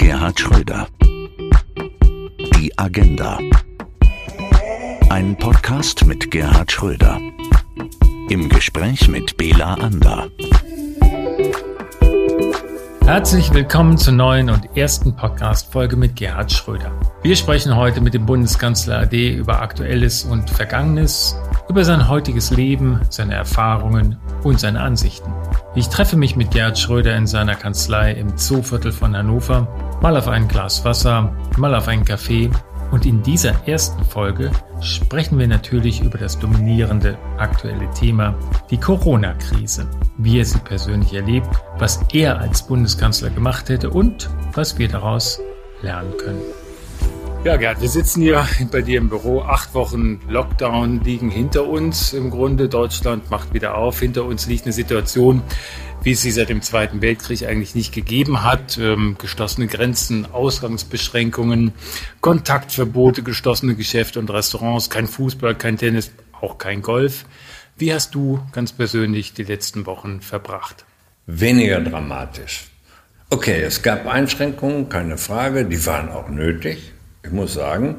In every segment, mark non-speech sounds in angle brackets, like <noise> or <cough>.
Gerhard Schröder. Die Agenda. Ein Podcast mit Gerhard Schröder. Im Gespräch mit Bela Ander. Herzlich willkommen zur neuen und ersten Podcast-Folge mit Gerhard Schröder. Wir sprechen heute mit dem Bundeskanzler AD über Aktuelles und Vergangenes, über sein heutiges Leben, seine Erfahrungen und seine Ansichten. Ich treffe mich mit Gerhard Schröder in seiner Kanzlei im Zooviertel von Hannover, mal auf ein Glas Wasser, mal auf einen Kaffee und in dieser ersten Folge sprechen wir natürlich über das dominierende aktuelle Thema, die Corona-Krise, wie er sie persönlich erlebt, was er als Bundeskanzler gemacht hätte und was wir daraus lernen können. Ja, Gerd, wir sitzen hier bei dir im Büro. Acht Wochen Lockdown liegen hinter uns. Im Grunde Deutschland macht wieder auf. Hinter uns liegt eine Situation, wie es sie seit dem Zweiten Weltkrieg eigentlich nicht gegeben hat. Ähm, geschlossene Grenzen, Ausgangsbeschränkungen, Kontaktverbote, geschlossene Geschäfte und Restaurants, kein Fußball, kein Tennis, auch kein Golf. Wie hast du ganz persönlich die letzten Wochen verbracht? Weniger dramatisch. Okay, es gab Einschränkungen, keine Frage, die waren auch nötig. Ich muss sagen,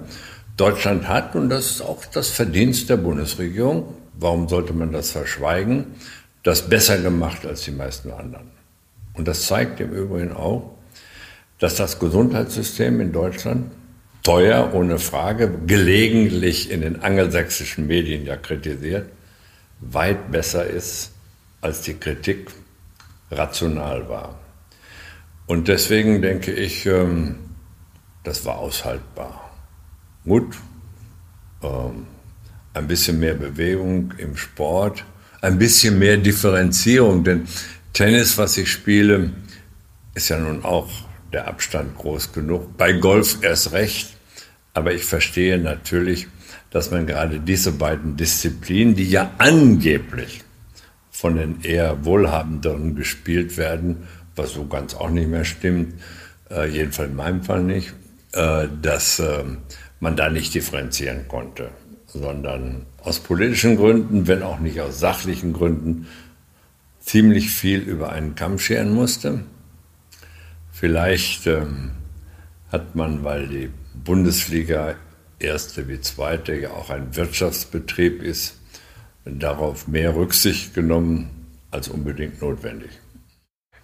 Deutschland hat, und das ist auch das Verdienst der Bundesregierung, warum sollte man das verschweigen, das besser gemacht als die meisten anderen. Und das zeigt im Übrigen auch, dass das Gesundheitssystem in Deutschland teuer, ohne Frage, gelegentlich in den angelsächsischen Medien ja kritisiert, weit besser ist, als die Kritik rational war. Und deswegen denke ich, ähm, das war aushaltbar. Gut, ähm, ein bisschen mehr Bewegung im Sport, ein bisschen mehr Differenzierung, denn Tennis, was ich spiele, ist ja nun auch der Abstand groß genug. Bei Golf erst recht. Aber ich verstehe natürlich, dass man gerade diese beiden Disziplinen, die ja angeblich von den eher Wohlhabenderen gespielt werden, was so ganz auch nicht mehr stimmt, äh, jedenfalls in meinem Fall nicht, dass äh, man da nicht differenzieren konnte, sondern aus politischen Gründen, wenn auch nicht aus sachlichen Gründen, ziemlich viel über einen Kamm scheren musste. Vielleicht ähm, hat man, weil die Bundesliga erste wie zweite ja auch ein Wirtschaftsbetrieb ist, darauf mehr Rücksicht genommen als unbedingt notwendig.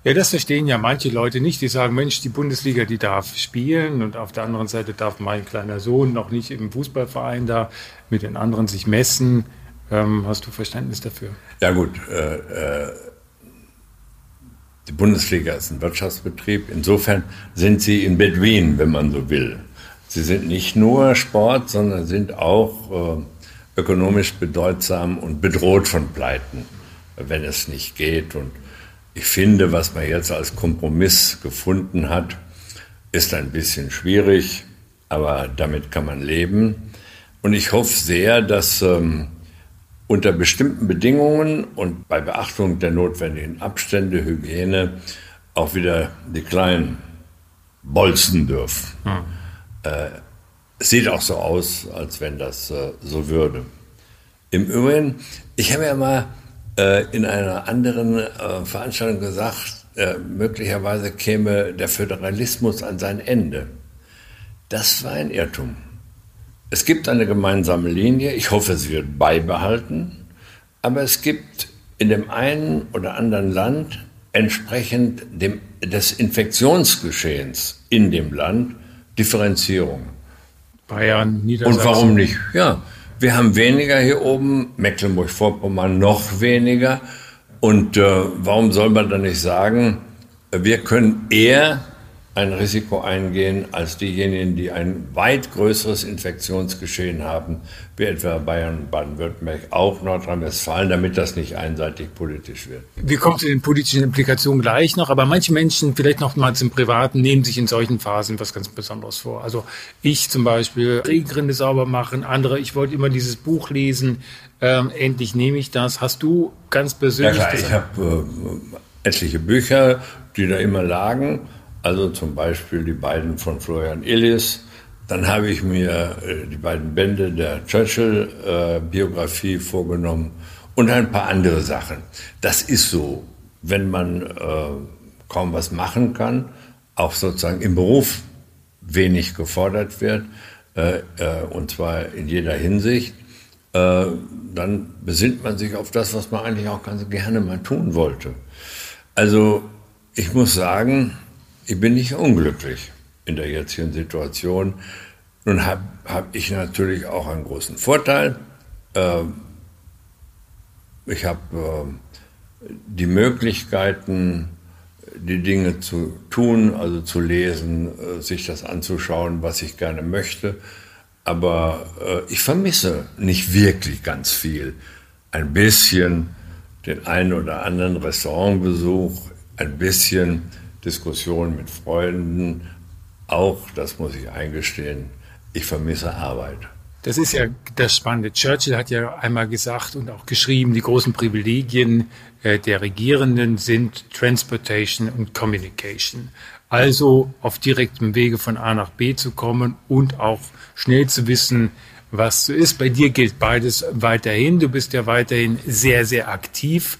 Ja, das verstehen ja manche Leute nicht. Die sagen, Mensch, die Bundesliga, die darf spielen und auf der anderen Seite darf mein kleiner Sohn noch nicht im Fußballverein da mit den anderen sich messen. Ähm, hast du Verständnis dafür? Ja gut, äh, äh, die Bundesliga ist ein Wirtschaftsbetrieb. Insofern sind sie in Bedouin, wenn man so will. Sie sind nicht nur Sport, sondern sind auch äh, ökonomisch bedeutsam und bedroht von Pleiten, wenn es nicht geht. Und ich finde, was man jetzt als Kompromiss gefunden hat, ist ein bisschen schwierig, aber damit kann man leben. Und ich hoffe sehr, dass ähm, unter bestimmten Bedingungen und bei Beachtung der notwendigen Abstände, Hygiene, auch wieder die Kleinen bolzen dürfen. Hm. Äh, es sieht auch so aus, als wenn das äh, so würde. Im Übrigen, ich habe ja mal äh, in einer anderen äh, Veranstaltung gesagt, äh, möglicherweise käme der Föderalismus an sein Ende. Das war ein Irrtum. Es gibt eine gemeinsame Linie, ich hoffe, sie wird beibehalten, aber es gibt in dem einen oder anderen Land entsprechend dem, des Infektionsgeschehens in dem Land Differenzierung. Bayern, Niedersachsen. Und warum nicht? Ja, wir haben weniger hier oben, Mecklenburg-Vorpommern noch weniger. Und äh, warum soll man dann nicht sagen, wir können eher ein Risiko eingehen als diejenigen, die ein weit größeres Infektionsgeschehen haben, wie etwa Bayern, Baden-Württemberg, auch Nordrhein-Westfalen, damit das nicht einseitig politisch wird. Wir kommen zu den politischen Implikationen gleich noch, aber manche Menschen, vielleicht noch mal zum Privaten, nehmen sich in solchen Phasen was ganz Besonderes vor. Also ich zum Beispiel, Regenrinne sauber machen, andere, ich wollte immer dieses Buch lesen, ähm, endlich nehme ich das. Hast du ganz persönlich... Ja klar, ich habe äh, etliche Bücher, die da immer lagen also zum Beispiel die beiden von Florian Illis. Dann habe ich mir äh, die beiden Bände der Churchill-Biografie äh, vorgenommen und ein paar andere Sachen. Das ist so, wenn man äh, kaum was machen kann, auch sozusagen im Beruf wenig gefordert wird, und zwar in jeder Hinsicht, dann besinnt man sich auf das, was man eigentlich auch ganz gerne mal tun wollte. Also ich muss sagen, ich bin nicht unglücklich in der jetzigen Situation. Nun habe hab ich natürlich auch einen großen Vorteil. Äh, ich habe äh, die Möglichkeiten, die Dinge zu tun, also zu lesen, äh, sich das anzuschauen, was ich gerne möchte. Aber äh, ich vermisse nicht wirklich ganz viel. Ein bisschen den einen oder anderen Restaurantbesuch, ein bisschen Diskussion mit Freunden. Auch, das muss ich eingestehen, ich vermisse Arbeit. Das ist ja das Spannende. Churchill hat ja einmal gesagt und auch geschrieben, die großen Privilegien äh, der Regierenden sind Transportation und Communication. Also auf direktem Wege von A nach B zu kommen und auch schnell zu wissen, was so ist. Bei dir gilt beides weiterhin. Du bist ja weiterhin sehr, sehr aktiv,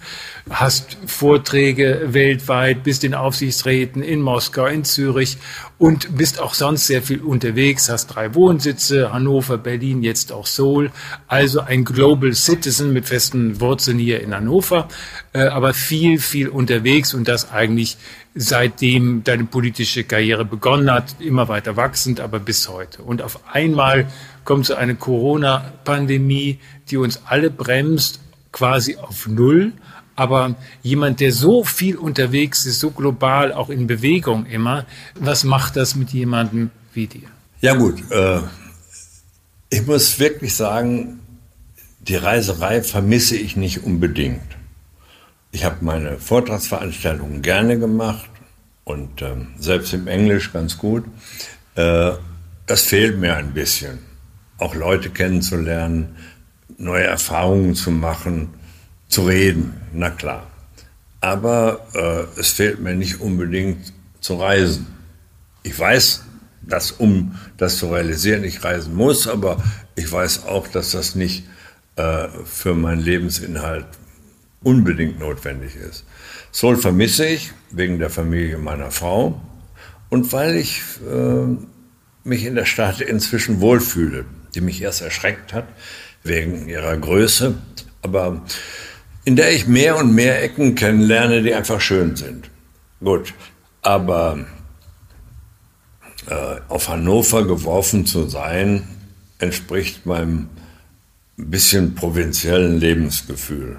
hast Vorträge weltweit, bist in Aufsichtsräten in Moskau, in Zürich und bist auch sonst sehr viel unterwegs, hast drei Wohnsitze, Hannover, Berlin, jetzt auch Seoul. Also ein Global Citizen mit festen Wurzeln hier in Hannover, äh, aber viel, viel unterwegs und das eigentlich seitdem deine politische Karriere begonnen hat, immer weiter wachsend, aber bis heute. Und auf einmal kommt so eine Corona-Pandemie, die uns alle bremst, quasi auf Null. Aber jemand, der so viel unterwegs ist, so global, auch in Bewegung immer, was macht das mit jemandem wie dir? Ja gut, äh, ich muss wirklich sagen, die Reiserei vermisse ich nicht unbedingt. Ich habe meine Vortragsveranstaltungen gerne gemacht und äh, selbst im Englisch ganz gut. Äh, das fehlt mir ein bisschen auch Leute kennenzulernen, neue Erfahrungen zu machen, zu reden, na klar. Aber äh, es fehlt mir nicht unbedingt zu reisen. Ich weiß, dass um das zu realisieren ich reisen muss, aber ich weiß auch, dass das nicht äh, für meinen Lebensinhalt unbedingt notwendig ist. Seoul vermisse ich wegen der Familie meiner Frau und weil ich äh, mich in der Stadt inzwischen wohlfühle die mich erst erschreckt hat wegen ihrer Größe, aber in der ich mehr und mehr Ecken kennenlerne, die einfach schön sind. Gut, aber äh, auf Hannover geworfen zu sein, entspricht meinem bisschen provinziellen Lebensgefühl.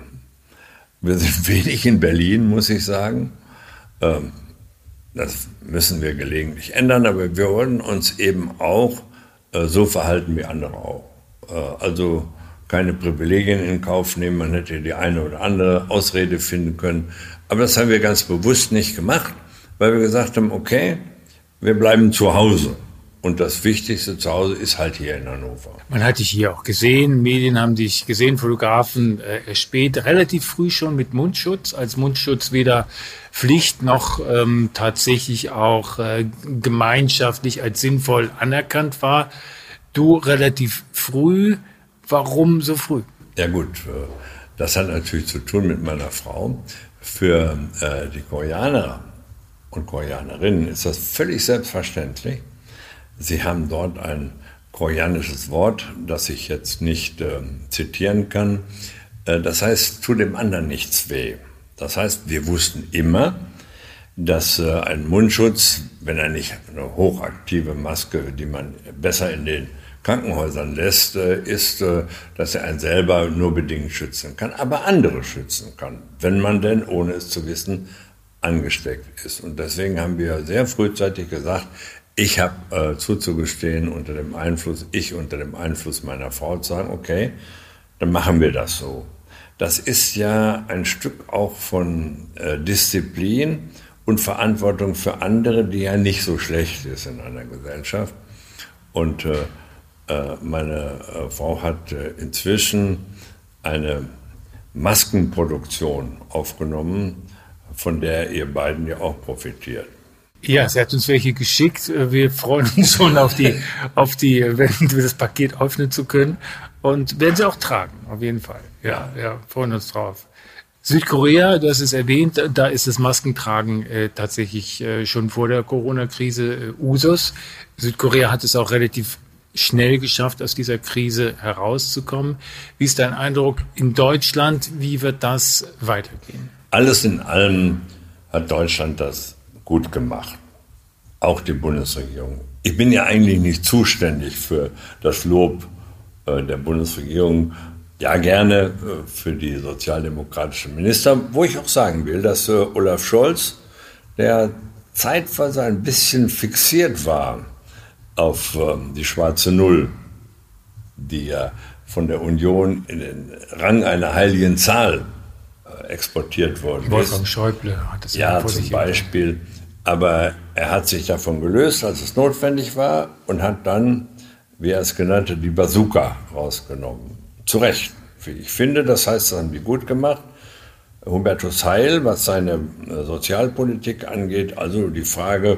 Wir sind <laughs> wenig in Berlin, muss ich sagen. Ähm, das müssen wir gelegentlich ändern, aber wir wollen uns eben auch so verhalten wie andere auch. Äh, also keine Privilegien in Kauf nehmen. Man hätte die eine oder andere Ausrede finden können. Aber das haben wir ganz bewusst nicht gemacht, weil wir gesagt haben, okay, wir bleiben zu Hause. Und das Wichtigste zu Hause ist halt hier in Hannover. Man hat dich hier auch gesehen, Medien haben dich gesehen, Fotografen äh, spät, relativ früh schon mit Mundschutz, als Mundschutz weder Pflicht noch ähm, tatsächlich auch äh, gemeinschaftlich als sinnvoll anerkannt war. Du relativ früh, warum so früh? Ja gut, äh, das hat natürlich zu tun mit meiner Frau. Für äh, die Koreaner und Koreanerinnen ist das völlig selbstverständlich, Sie haben dort ein koreanisches Wort, das ich jetzt nicht äh, zitieren kann. Äh, das heißt, tu dem anderen nichts weh. Das heißt, wir wussten immer, dass äh, ein Mundschutz, wenn er nicht eine hochaktive Maske, die man besser in den Krankenhäusern lässt, äh, ist, äh, dass er einen selber nur bedingt schützen kann, aber andere schützen kann, wenn man denn, ohne es zu wissen, angesteckt ist. Und deswegen haben wir sehr frühzeitig gesagt, ich habe äh, zuzugestehen unter dem Einfluss, ich unter dem Einfluss meiner Frau zu sagen, okay, dann machen wir das so. Das ist ja ein Stück auch von äh, Disziplin und Verantwortung für andere, die ja nicht so schlecht ist in einer Gesellschaft. Und äh, äh meine äh, Frau hat äh, inzwischen eine Maskenproduktion aufgenommen, von der ihr beiden ja auch profitiert. Ja, sie hat uns welche geschickt. Wir freuen uns <laughs> schon auf die, auf die, wenn das Paket öffnen zu können und werden sie auch tragen, auf jeden Fall. Ja, ja, freuen uns drauf. Südkorea, du hast es erwähnt, da ist das Maskentragen äh, tatsächlich äh, schon vor der Corona-Krise äh, Usus. Südkorea hat es auch relativ schnell geschafft, aus dieser Krise herauszukommen. Wie ist dein Eindruck in Deutschland? Wie wird das weitergehen? Alles in allem hat Deutschland das gut gemacht. Auch die Bundesregierung. Ich bin ja eigentlich nicht zuständig für das Lob äh, der Bundesregierung. Ja, gerne äh, für die sozialdemokratischen Minister, wo ich auch sagen will, dass äh, Olaf Scholz, der zeitweise ein bisschen fixiert war auf ähm, die schwarze Null, die ja von der Union in den Rang einer heiligen Zahl exportiert worden Wolfgang ist. Schäuble hat das ja vor zum Beispiel. Aber er hat sich davon gelöst, als es notwendig war, und hat dann, wie er es genannt hat, die Bazooka rausgenommen. Zu Recht. Ich finde, das heißt, das haben die gut gemacht. Hubertus Heil, was seine äh, Sozialpolitik angeht, also die Frage,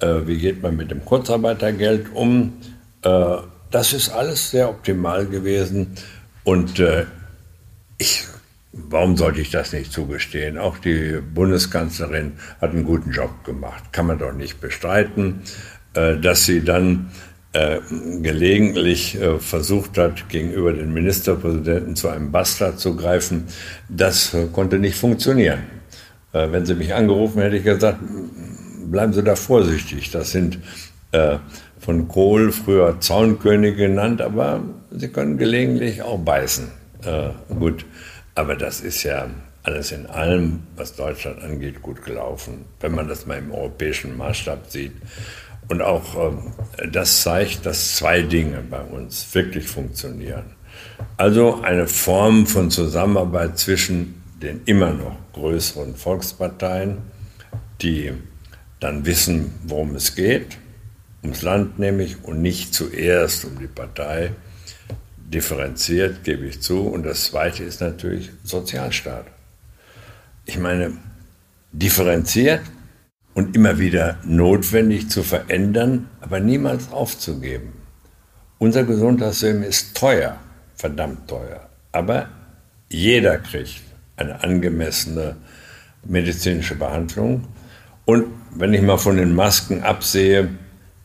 äh, wie geht man mit dem Kurzarbeitergeld um. Äh, das ist alles sehr optimal gewesen und äh, ich, warum sollte ich das nicht zugestehen? Auch die Bundeskanzlerin hat einen guten Job gemacht, kann man doch nicht bestreiten, äh, dass sie dann äh, gelegentlich äh, versucht hat, gegenüber den Ministerpräsidenten zu einem Bastard zu greifen, das konnte nicht funktionieren. wenn sie mich angerufen hätte ich gesagt, bleiben Sie da vorsichtig. Das sind von Kohl früher Zaunkönige genannt, aber sie können gelegentlich auch beißen. Gut, aber das ist ja alles in allem, was Deutschland angeht, gut gelaufen, wenn man das mal im europäischen Maßstab sieht. Und auch äh, das zeigt, dass zwei Dinge bei uns wirklich funktionieren. Also eine Form von Zusammenarbeit zwischen den immer noch größeren Volksparteien, die dann wissen, worum es geht, ums Land nämlich und nicht zuerst um die Partei. Differenziert, gebe ich zu. Und das Zweite ist natürlich Sozialstaat. Ich meine, differenziert und immer wieder notwendig zu verändern, aber niemals aufzugeben. Unser Gesundheitssystem ist teuer, verdammt teuer, aber jeder kriegt eine angemessene medizinische Behandlung und wenn ich mal von den Masken absehe,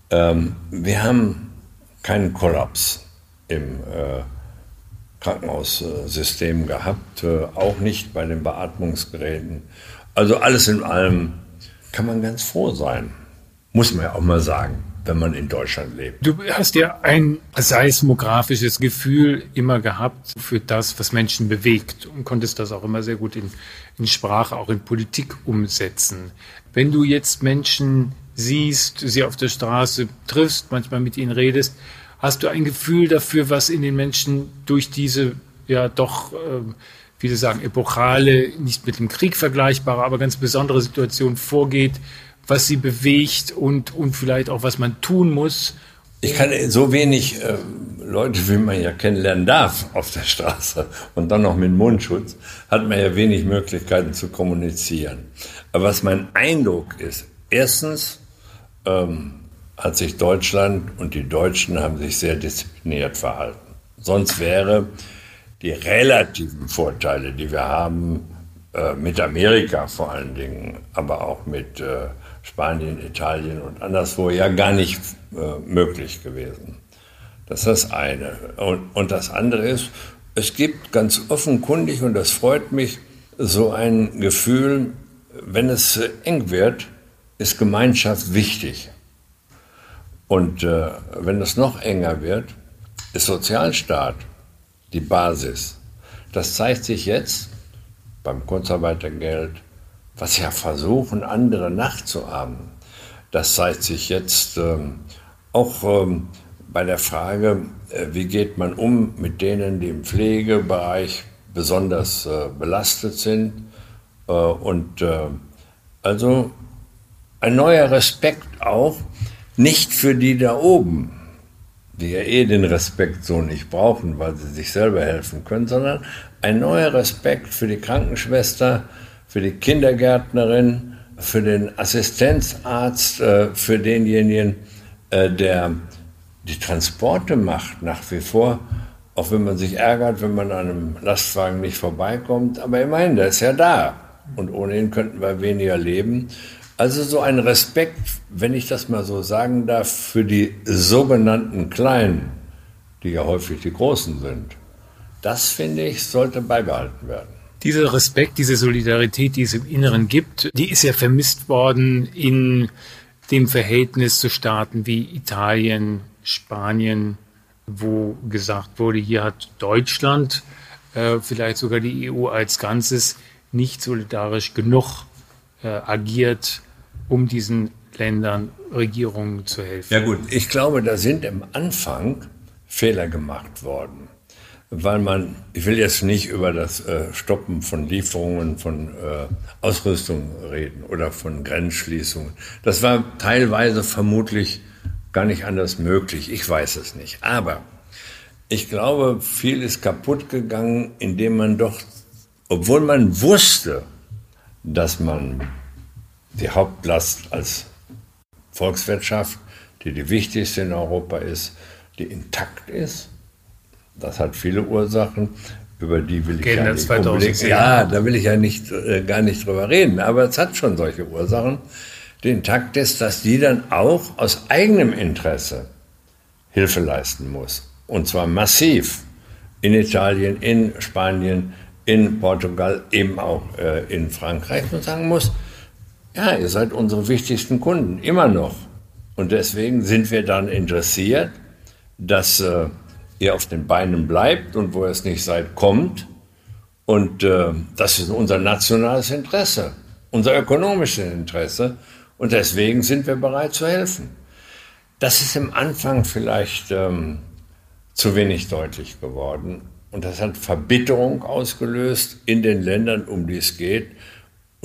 ähm, wir haben keinen Kollaps im äh, Krankenhaussystem gehabt, äh, auch nicht bei den Beatmungsgeräten. Also alles in allem kann man ganz froh sein, muss man ja auch mal sagen wenn man in Deutschland lebt. Du hast ja ein seismografisches Gefühl immer gehabt für das, was Menschen bewegt und konntest das auch immer sehr gut in, in Sprache, auch in Politik umsetzen. Wenn du jetzt Menschen siehst, sie auf der Straße triffst, manchmal mit ihnen redest, hast du ein Gefühl dafür, was in den Menschen durch diese ja doch, äh, wie Sie sagen, epochale, nicht mit dem Krieg vergleichbare, aber ganz besondere Situation vorgeht, was sie bewegt und, und vielleicht auch, was man tun muss. Ich kann so wenig äh, Leute, wie man ja kennenlernen darf auf der Straße und dann noch mit Mundschutz, hat man ja wenig Möglichkeiten zu kommunizieren. Aber was mein Eindruck ist, erstens ähm, hat sich Deutschland und die Deutschen haben sich sehr diszipliniert verhalten. Sonst wäre die relativen Vorteile, die wir haben, äh, mit Amerika vor allen Dingen, aber auch mit äh, Spanien, Italien und anderswo ja gar nicht äh, möglich gewesen. Das ist das eine. Und, und das andere ist, es gibt ganz offenkundig, und das freut mich, so ein Gefühl, wenn es eng wird, ist Gemeinschaft wichtig. Und äh, wenn es noch enger wird, ist Sozialstaat die Basis. Das zeigt sich jetzt beim Kurzarbeitergeld, was ja versuchen, andere nachzuahmen. Das zeigt sich jetzt ähm, auch ähm, bei der Frage, äh, wie geht man um mit denen, die im Pflegebereich besonders äh, belastet sind. Äh, und äh, also ein neuer Respekt auch, nicht für die da oben, die ja eh den Respekt so nicht brauchen, weil sie sich selber helfen können, sondern ein neuer Respekt für die Krankenschwester, für die Kindergärtnerin, für den Assistenzarzt, äh, für denjenigen, äh, der die Transporte macht nach wie vor Auch wenn man sich ärgert, wenn man an einem Lastwagen nicht vorbeikommt. Aber immerhin, der ist ja da. Und ohne ihn könnten wir weniger leben. Also so ein Respekt, wenn ich das mal so sagen darf, für die sogenannten Kleinen, die ja häufig die Großen sind. Das, finde ich, sollte beibehalten werden. Dieser Respekt, diese Solidarität, die es im Inneren gibt, die ist ja vermisst worden in dem Verhältnis zu Staaten wie Italien, Spanien, wo gesagt wurde, hier hat Deutschland, äh, vielleicht sogar die EU als Ganzes, nicht solidarisch genug äh, agiert, um diesen Ländern, Regierungen zu helfen. Ja gut, ich glaube, da sind am Anfang Fehler gemacht worden weil man, ich will jetzt nicht über das äh, Stoppen von Lieferungen von äh, Ausrüstung reden oder von Grenzschließungen. Das war teilweise vermutlich gar nicht anders möglich. Ich weiß es nicht. Aber ich glaube, viel ist kaputt gegangen, indem man doch, obwohl man wusste, dass man die Hauptlast als Volkswirtschaft, die die wichtigste in Europa ist, die intakt ist, das hat viele Ursachen, über die will ich ja nicht 2010. Ja, da will ich ja nicht, äh, gar nicht drüber reden. Aber es hat schon solche Ursachen. Den Takt ist, dass die dann auch aus eigenem Interesse Hilfe leisten muss. Und zwar massiv. In Italien, in Spanien, in Portugal, eben auch äh, in Frankreich. Und sagen muss, ja, ihr seid unsere wichtigsten Kunden, immer noch. Und deswegen sind wir dann interessiert, dass äh, ihr auf den Beinen bleibt und wo ihr es nicht seid, kommt. Und äh, das ist unser nationales Interesse, unser ökonomisches Interesse. Und deswegen sind wir bereit zu helfen. Das ist im Anfang vielleicht ähm, zu wenig deutlich geworden. Und das hat Verbitterung ausgelöst in den Ländern, um die es geht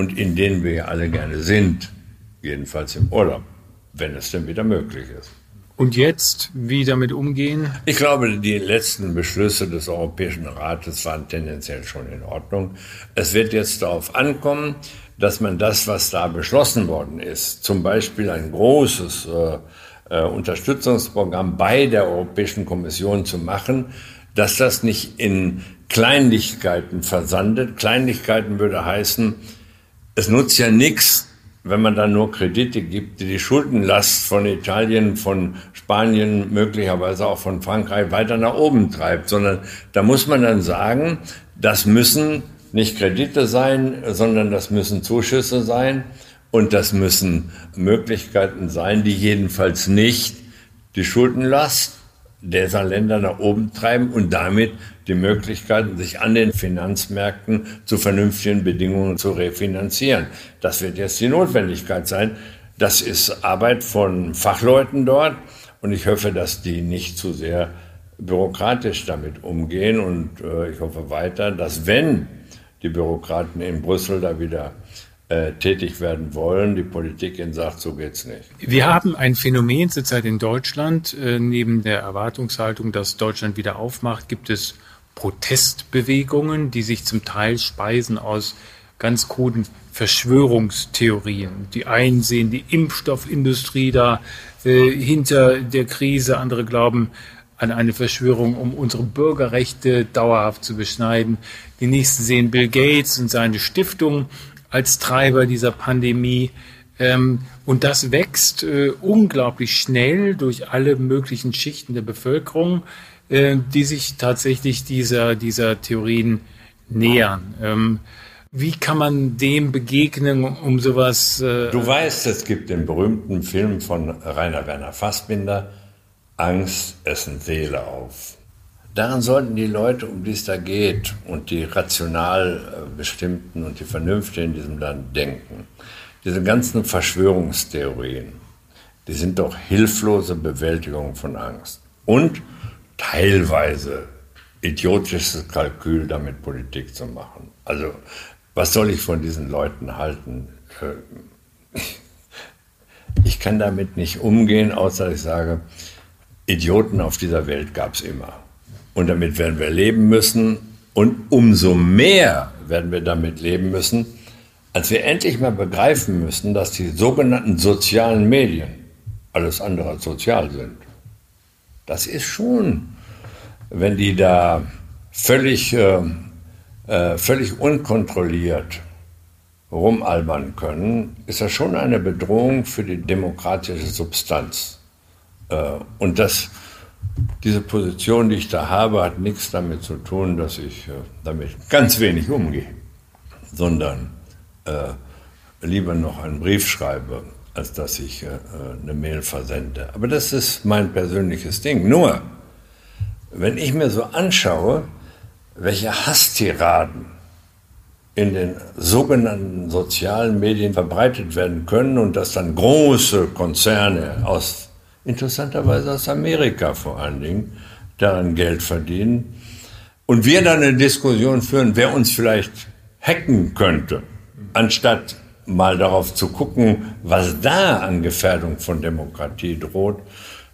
und in denen wir ja alle gerne sind. Jedenfalls im Urlaub, wenn es denn wieder möglich ist. Und jetzt, wie damit umgehen? Ich glaube, die letzten Beschlüsse des Europäischen Rates waren tendenziell schon in Ordnung. Es wird jetzt darauf ankommen, dass man das, was da beschlossen worden ist, zum Beispiel ein großes äh, äh, Unterstützungsprogramm bei der Europäischen Kommission zu machen, dass das nicht in Kleinlichkeiten versandet. Kleinlichkeiten würde heißen, es nutzt ja nichts, wenn man dann nur Kredite gibt, die die Schuldenlast von Italien, von Spanien, möglicherweise auch von Frankreich weiter nach oben treibt, sondern da muss man dann sagen, das müssen nicht Kredite sein, sondern das müssen Zuschüsse sein und das müssen Möglichkeiten sein, die jedenfalls nicht die Schuldenlast dieser Länder nach oben treiben und damit die Möglichkeiten, sich an den Finanzmärkten zu vernünftigen Bedingungen zu refinanzieren. Das wird jetzt die Notwendigkeit sein. Das ist Arbeit von Fachleuten dort und ich hoffe, dass die nicht zu sehr bürokratisch damit umgehen und äh, ich hoffe weiter, dass wenn die Bürokraten in Brüssel da wieder äh, tätig werden wollen, die Politik ihnen sagt, so geht's nicht. Wir haben ein Phänomen zurzeit in Deutschland. Äh, neben der Erwartungshaltung, dass Deutschland wieder aufmacht, gibt es Protestbewegungen, die sich zum Teil speisen aus ganz kruden Verschwörungstheorien. Die einen sehen die Impfstoffindustrie da äh, hinter der Krise, andere glauben an eine Verschwörung, um unsere Bürgerrechte dauerhaft zu beschneiden. Die nächsten sehen Bill Gates und seine Stiftung als Treiber dieser Pandemie. Ähm, und das wächst äh, unglaublich schnell durch alle möglichen Schichten der Bevölkerung. Äh, die sich tatsächlich dieser, dieser Theorien nähern. Ähm, wie kann man dem begegnen, um sowas? Äh du weißt, es gibt den berühmten Film von Rainer Werner Fassbinder, Angst essen Seele auf. Daran sollten die Leute, um die es da geht, und die rational äh, bestimmten und die Vernünftigen in diesem Land denken. Diese ganzen Verschwörungstheorien, die sind doch hilflose Bewältigung von Angst. Und teilweise idiotisches Kalkül, damit Politik zu machen. Also, was soll ich von diesen Leuten halten? Äh, <laughs> ich kann damit nicht umgehen, außer ich sage, Idioten auf dieser Welt gab es immer. Und damit werden wir leben müssen. Und umso mehr werden wir damit leben müssen, als wir endlich mal begreifen müssen, dass die sogenannten sozialen Medien alles andere als sozial sind. Das ist schon wenn die da völlig, äh, äh, völlig unkontrolliert rumalbern können, ist das schon eine Bedrohung für die demokratische Substanz. Äh, und das, diese Position, die ich da habe, hat nichts damit zu tun, dass ich äh, damit ganz wenig umgehe, sondern äh, lieber noch einen Brief schreibe, als dass ich äh, eine Mail versende. Aber das ist mein persönliches Ding. Nur, wenn ich mir so anschaue, welche Hasstiraden in den sogenannten sozialen Medien verbreitet werden können und dass dann große Konzerne aus, interessanterweise aus Amerika vor allen Dingen, daran Geld verdienen und wir dann eine Diskussion führen, wer uns vielleicht hacken könnte, anstatt mal darauf zu gucken, was da an Gefährdung von Demokratie droht,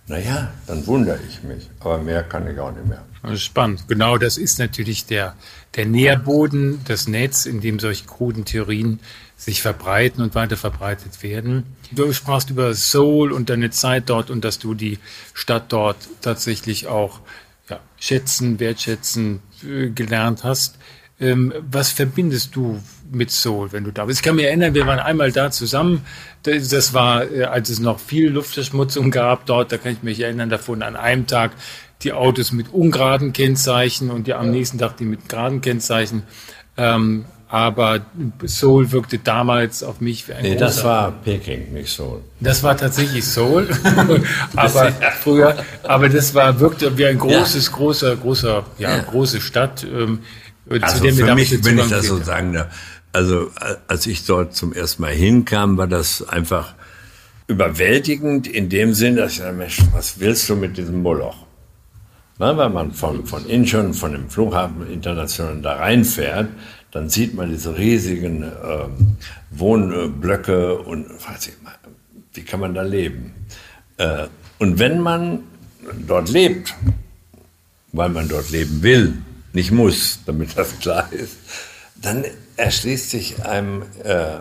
naja, dann wundere ich mich. Aber mehr kann ich auch nicht mehr. Spannend. Genau das ist natürlich der, der Nährboden, das Netz, in dem solche kruden Theorien sich verbreiten und weiter verbreitet werden. Du sprachst über Seoul und deine Zeit dort und dass du die Stadt dort tatsächlich auch ja, schätzen, wertschätzen äh, gelernt hast. Ähm, was verbindest du mit Seoul, wenn du da bist? Ich kann mich erinnern, wir waren einmal da zusammen. Das war, äh, als es noch viel Luftverschmutzung gab dort. Da kann ich mich erinnern, da fuhren an einem Tag die Autos mit ungeraden Kennzeichen und ja am nächsten Tag die mit geraden Kennzeichen. Ähm, aber Seoul wirkte damals auf mich wie ein nee, das war Peking, nicht Seoul. Das war tatsächlich Seoul, <laughs> <laughs> aber früher, aber das war wirkte wie ein großes, ja. großer, großer, ja, ja, große Stadt. Ähm, also für mich, wenn ich das so sagen darf, also als ich dort zum ersten Mal hinkam, war das einfach überwältigend in dem Sinn, dass ich dachte, Mensch, was willst du mit diesem Moloch? Na, wenn man von, von Incheon, von dem Flughafen international da reinfährt, dann sieht man diese riesigen äh, Wohnblöcke und weiß ich wie kann man da leben? Äh, und wenn man dort lebt, weil man dort leben will, nicht muss, damit das klar ist, dann erschließt sich einem, äh,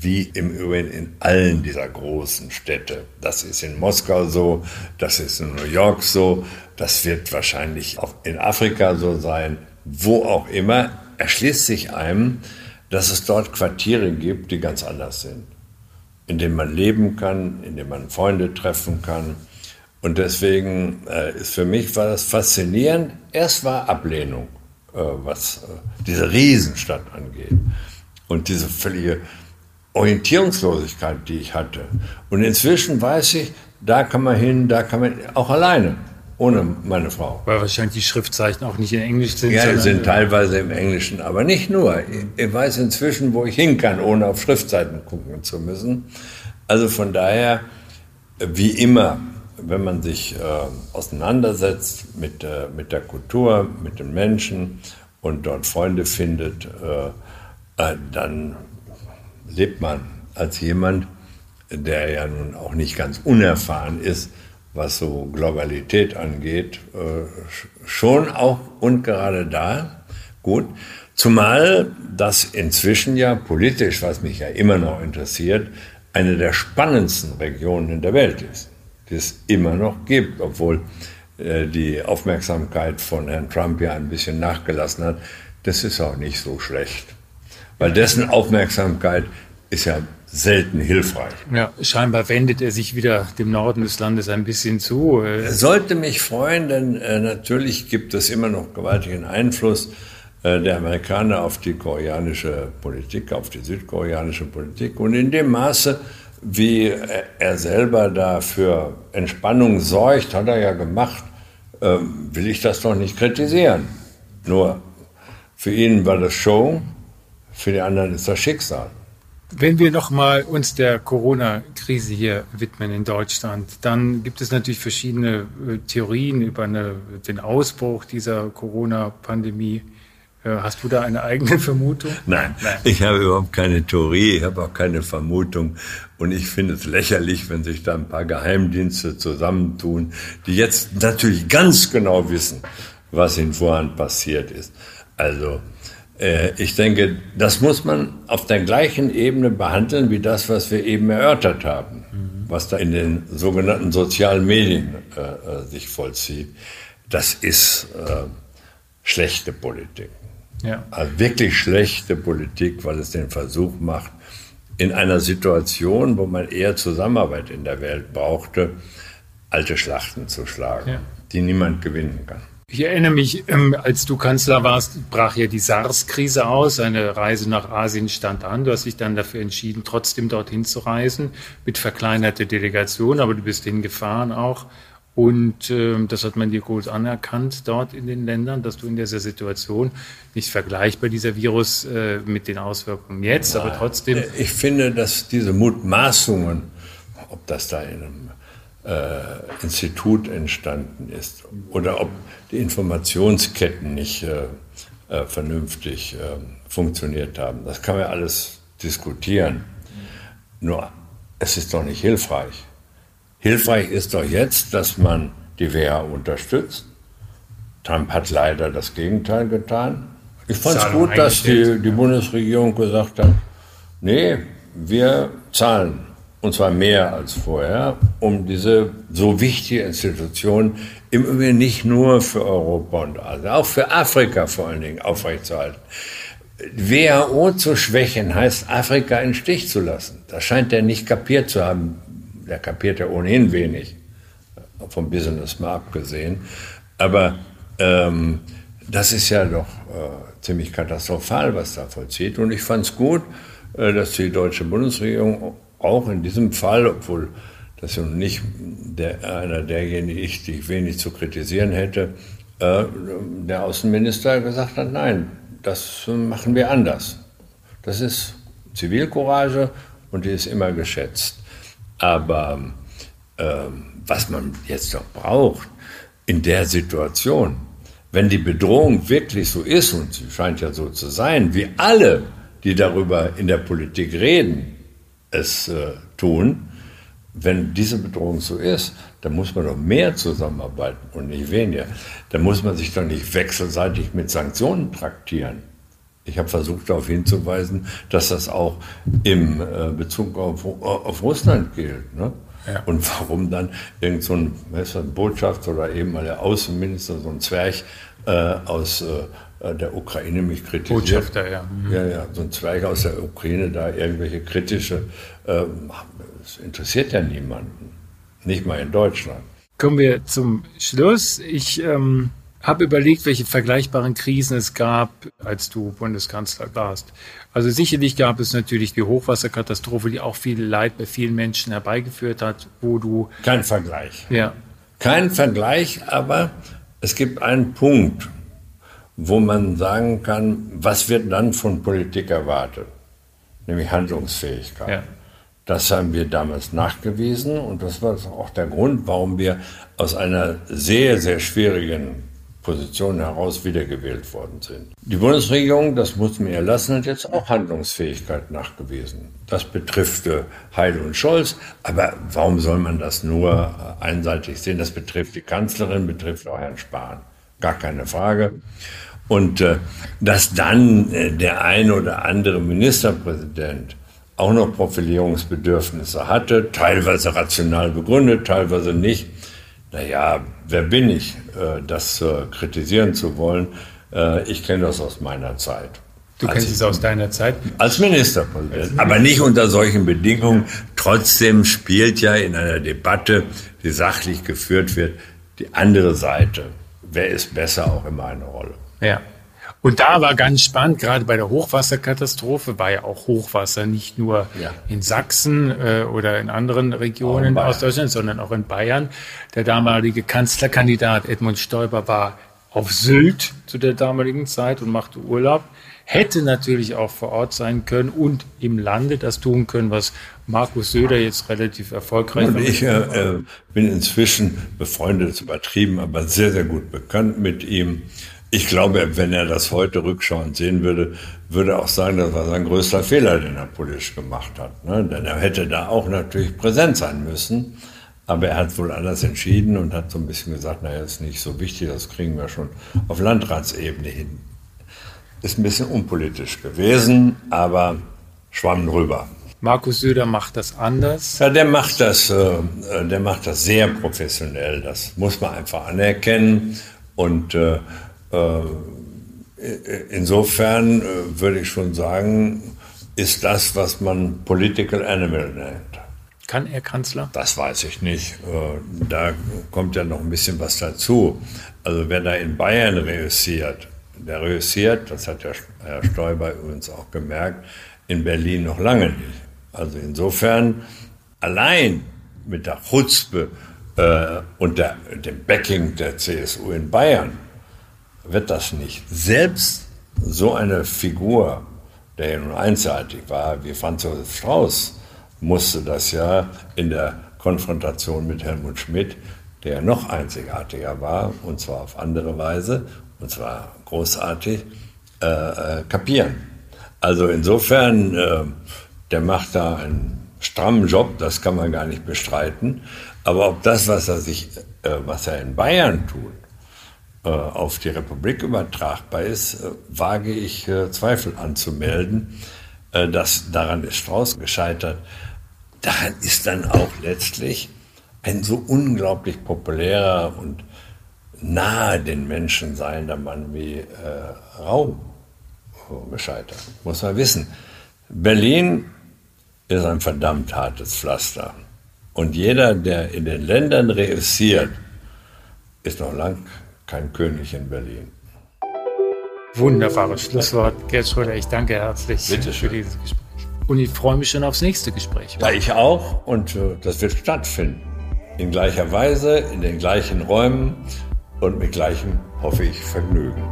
wie im Übrigen in allen dieser großen Städte, das ist in Moskau so, das ist in New York so, das wird wahrscheinlich auch in Afrika so sein, wo auch immer, erschließt sich einem, dass es dort Quartiere gibt, die ganz anders sind, in denen man leben kann, in denen man Freunde treffen kann. Und deswegen äh, ist für mich war das faszinierend. Erst war Ablehnung. Äh, was äh, diese Riesenstadt angeht. Und diese völlige Orientierungslosigkeit, die ich hatte. Und inzwischen weiß ich, da kann man hin, da kann man auch alleine, ohne meine Frau. Weil wahrscheinlich die Schriftzeichen auch nicht in Englisch sind. Ja, sind teilweise im Englischen, aber nicht nur. Ich weiß inzwischen, wo ich hin kann, ohne auf Schriftzeichen gucken zu müssen. Also von daher, wie immer, wenn man sich äh, auseinandersetzt mit, äh, mit der Kultur, mit den Menschen und dort Freunde findet, äh, äh, dann lebt man als jemand, der ja nun auch nicht ganz unerfahren ist, was so Globalität angeht, äh, schon auch und gerade da gut. Zumal das inzwischen ja politisch, was mich ja immer noch interessiert, eine der spannendsten Regionen in der Welt ist die es immer noch gibt, obwohl äh, die Aufmerksamkeit von Herrn Trump ja ein bisschen nachgelassen hat. Das ist auch nicht so schlecht, weil dessen Aufmerksamkeit ist ja selten hilfreich. Ja, scheinbar wendet er sich wieder dem Norden des Landes ein bisschen zu. Er sollte mich freuen, denn äh, natürlich gibt es immer noch gewaltigen Einfluss äh, der Amerikaner auf die koreanische Politik, auf die südkoreanische Politik. Und in dem Maße, wie er selber da für Entspannung sorgt, hat er ja gemacht, ähm, will ich das doch nicht kritisieren. Nur für ihn war das Show, für die anderen ist das Schicksal. Wenn wir nochmal uns der Corona-Krise hier widmen in Deutschland, dann gibt es natürlich verschiedene äh, Theorien über eine, den Ausbruch dieser Corona-Pandemie. Äh, hast du da eine eigene <laughs> Vermutung? Nein, Nein, ich habe überhaupt keine Theorie, ich habe auch keine Vermutung. Und ich finde es lächerlich, wenn sich da ein paar Geheimdienste zusammentun, die jetzt natürlich ganz genau wissen, was in Wuhan passiert ist. Also, ich denke, das muss man auf der gleichen Ebene behandeln wie das, was wir eben erörtert haben, mhm. was da in den sogenannten sozialen Medien äh, äh sich vollzieht. das ist äh, schlechte Politik. Ja. Also wirklich schlechte Politik, weil es den Versuch macht, in einer Situation, wo man eher Zusammenarbeit in der Welt brauchte, alte Schlachten zu schlagen, Ja. die niemand gewinnen kann. Ich erinnere mich, ähm, als du Kanzler warst, brach ja die SARS-Krise aus. Eine Reise nach Asien stand an. Du hast dich dann dafür entschieden, trotzdem dorthin zu reisen, mit verkleinerter Delegation, aber du bist hingefahren auch. Und ähm, das hat man dir groß anerkannt dort in den Ländern, dass du in dieser Situation nicht vergleichbar dieser Virus äh, mit den Auswirkungen jetzt, aber trotzdem. Ich finde, dass diese Mutmaßungen, ob das da in einem äh, Institut entstanden ist oder ob die Informationsketten nicht äh, äh, vernünftig äh, funktioniert haben, das kann man alles diskutieren. Nur es ist doch nicht hilfreich. Hilfreich ist doch jetzt, dass man die WHO unterstützt. Trump hat leider das Gegenteil getan. Ich fand es gut, dass die, die Bundesregierung gesagt hat, nee, wir zahlen, und zwar mehr als vorher, um diese so wichtige Institution im Übrigen nicht nur für Europa und Asien, auch für Afrika vor allen Dingen aufrechtzuerhalten. WHO zu schwächen heißt, Afrika in Stich zu lassen. Das scheint er nicht kapiert zu haben. Der kapiert ja ohnehin wenig, vom Business mal abgesehen. Aber ähm, das ist ja doch äh, ziemlich katastrophal, was da vollzieht. Und ich fand es gut, äh, dass die deutsche Bundesregierung auch in diesem Fall, obwohl das ja nicht der, einer derjenigen ist, die ich wenig zu kritisieren hätte, äh, der Außenminister gesagt hat, nein, das machen wir anders. Das ist Zivilcourage und die ist immer geschätzt. Aber ähm, was man jetzt doch braucht in der Situation, wenn die Bedrohung wirklich so ist, und sie scheint ja so zu sein, wie alle, die darüber in der Politik reden, es äh, tun, wenn diese Bedrohung so ist, dann muss man doch mehr zusammenarbeiten und nicht weniger. Dann muss man sich doch nicht wechselseitig mit Sanktionen traktieren. Ich habe versucht darauf hinzuweisen, dass das auch im äh, Bezug auf, auf Russland gilt. Ne? Ja. Und warum dann irgend so ein, ein Botschafter oder eben mal der Außenminister, so ein Zwerg äh, aus äh, der Ukraine mich kritisiert. Botschafter, ja. Mhm. Ja, ja, so ein Zweig aus der Ukraine, da irgendwelche kritische, äh, das interessiert ja niemanden. Nicht mal in Deutschland. Kommen wir zum Schluss. Ich ähm, habe überlegt, welche vergleichbaren Krisen es gab, als du Bundeskanzler warst. Also sicherlich gab es natürlich die Hochwasserkatastrophe, die auch viel Leid bei vielen Menschen herbeigeführt hat, wo du Kein Vergleich. ja Kein Vergleich, aber es gibt einen Punkt, wo man sagen kann, was wird dann von Politik erwartet? Nämlich Handlungsfähigkeit. Ja. Das haben wir damals nachgewiesen und das war auch der Grund, warum wir aus einer sehr, sehr schwierigen Position heraus wiedergewählt worden sind. Die Bundesregierung, das muss mir erlassen, hat jetzt auch Handlungsfähigkeit nachgewiesen. Das betrifft Heil und Scholz, aber warum soll man das nur einseitig sehen? Das betrifft die Kanzlerin, betrifft auch Herrn Spahn. Gar keine Frage. Und äh, dass dann äh, der ein oder andere Ministerpräsident auch noch Profilierungsbedürfnisse hatte, teilweise rational begründet, teilweise nicht. Naja, wer bin ich, äh, das äh, kritisieren zu wollen? Äh, ich kenne das aus meiner Zeit. du Als kennst ich- es aus deiner Zeit. als Ministerpräsident. Aber nicht unter solchen Bedingungen. Trotzdem spielt ja in einer Debatte, die sachlich geführt wird, die andere Seite. Wer ist besser auch immer eine Rolle. Ja. Und da war ganz spannend, gerade bei der Hochwasserkatastrophe war ja auch Hochwasser nicht nur Ja. in Sachsen äh, oder in anderen Regionen Bayern. aus Deutschland, sondern auch in Bayern. Der damalige Kanzlerkandidat Edmund Stoiber war auf Sylt zu der damaligen Zeit und machte Urlaub. Hätte natürlich auch vor Ort sein können und im Lande das tun können, was Markus Söder jetzt relativ erfolgreich Und macht. ich äh, äh, bin inzwischen befreundet, ist übertrieben, aber sehr, sehr gut bekannt mit ihm. Ich glaube, wenn er das heute rückschauend sehen würde, würde er auch sagen, das war sein größter Fehler, den er politisch gemacht hat. Ne? Denn er hätte da auch natürlich präsent sein müssen. Aber er hat wohl anders entschieden und hat so ein bisschen gesagt, naja, ist nicht so wichtig, das kriegen wir schon auf Landratsebene hin. Ist ein bisschen unpolitisch gewesen, aber schwamm drüber. Markus Söder macht das anders. Ja, der macht das, äh, der macht das sehr professionell. Das muss man einfach anerkennen. Und äh, insofern äh, würde ich schon sagen, ist das, was man Political Animal nennt. Kann er Kanzler? Das weiß ich nicht. Äh, da kommt ja noch ein bisschen was dazu. Also wer da in Bayern reüssiert, der reüssiert, das hat ja Herr Stoiber übrigens auch gemerkt, in Berlin noch lange nicht. Also insofern allein mit der Chutzpe äh, und der, dem Backing der CSU in Bayern wird das nicht. Selbst so eine Figur, der ja nun einseitig war, wie Franz Josef Strauß, musste das ja in der Konfrontation mit Helmut Schmidt, der noch einzigartiger war, und zwar auf andere Weise, und zwar großartig, äh, äh, kapieren. Also insofern, äh, der macht da einen strammen Job, das kann man gar nicht bestreiten. Aber ob das, was er, sich, äh, was er in Bayern tut, auf die Republik übertragbar ist, äh, wage ich Zweifel anzumelden. Das, daran ist Strauß gescheitert daran ist dann auch letztlich ein so unglaublich populärer und nahe den Menschen seiender Mann wie äh, Raum gescheitert. Muss man wissen. Berlin ist ein verdammt hartes Pflaster. Und jeder, der in den Ländern reüssiert, ist noch lang kein König in Berlin. Wunderbares Schlusswort. Gerd Schröder, ich danke herzlich Bitte für dieses Gespräch. Und ich freue mich schon aufs nächste Gespräch. Ja, ich auch. Und äh, das wird stattfinden. In gleicher Weise, in den gleichen Räumen und mit gleichem, hoffe ich, Vergnügen.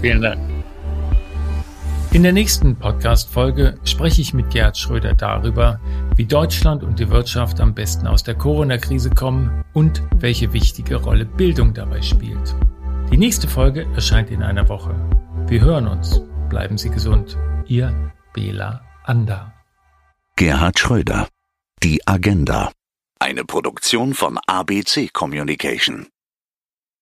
Vielen Dank. In der nächsten Podcast-Folge spreche ich mit Gerhard Schröder darüber, wie Deutschland und die Wirtschaft am besten aus der Corona-Krise kommen und welche wichtige Rolle Bildung dabei spielt. Die nächste Folge erscheint in einer Woche. Wir hören uns. Bleiben Sie gesund. Ihr Bela Ander. Gerhard Schröder. Die Agenda. Eine Produktion von ABC Communication.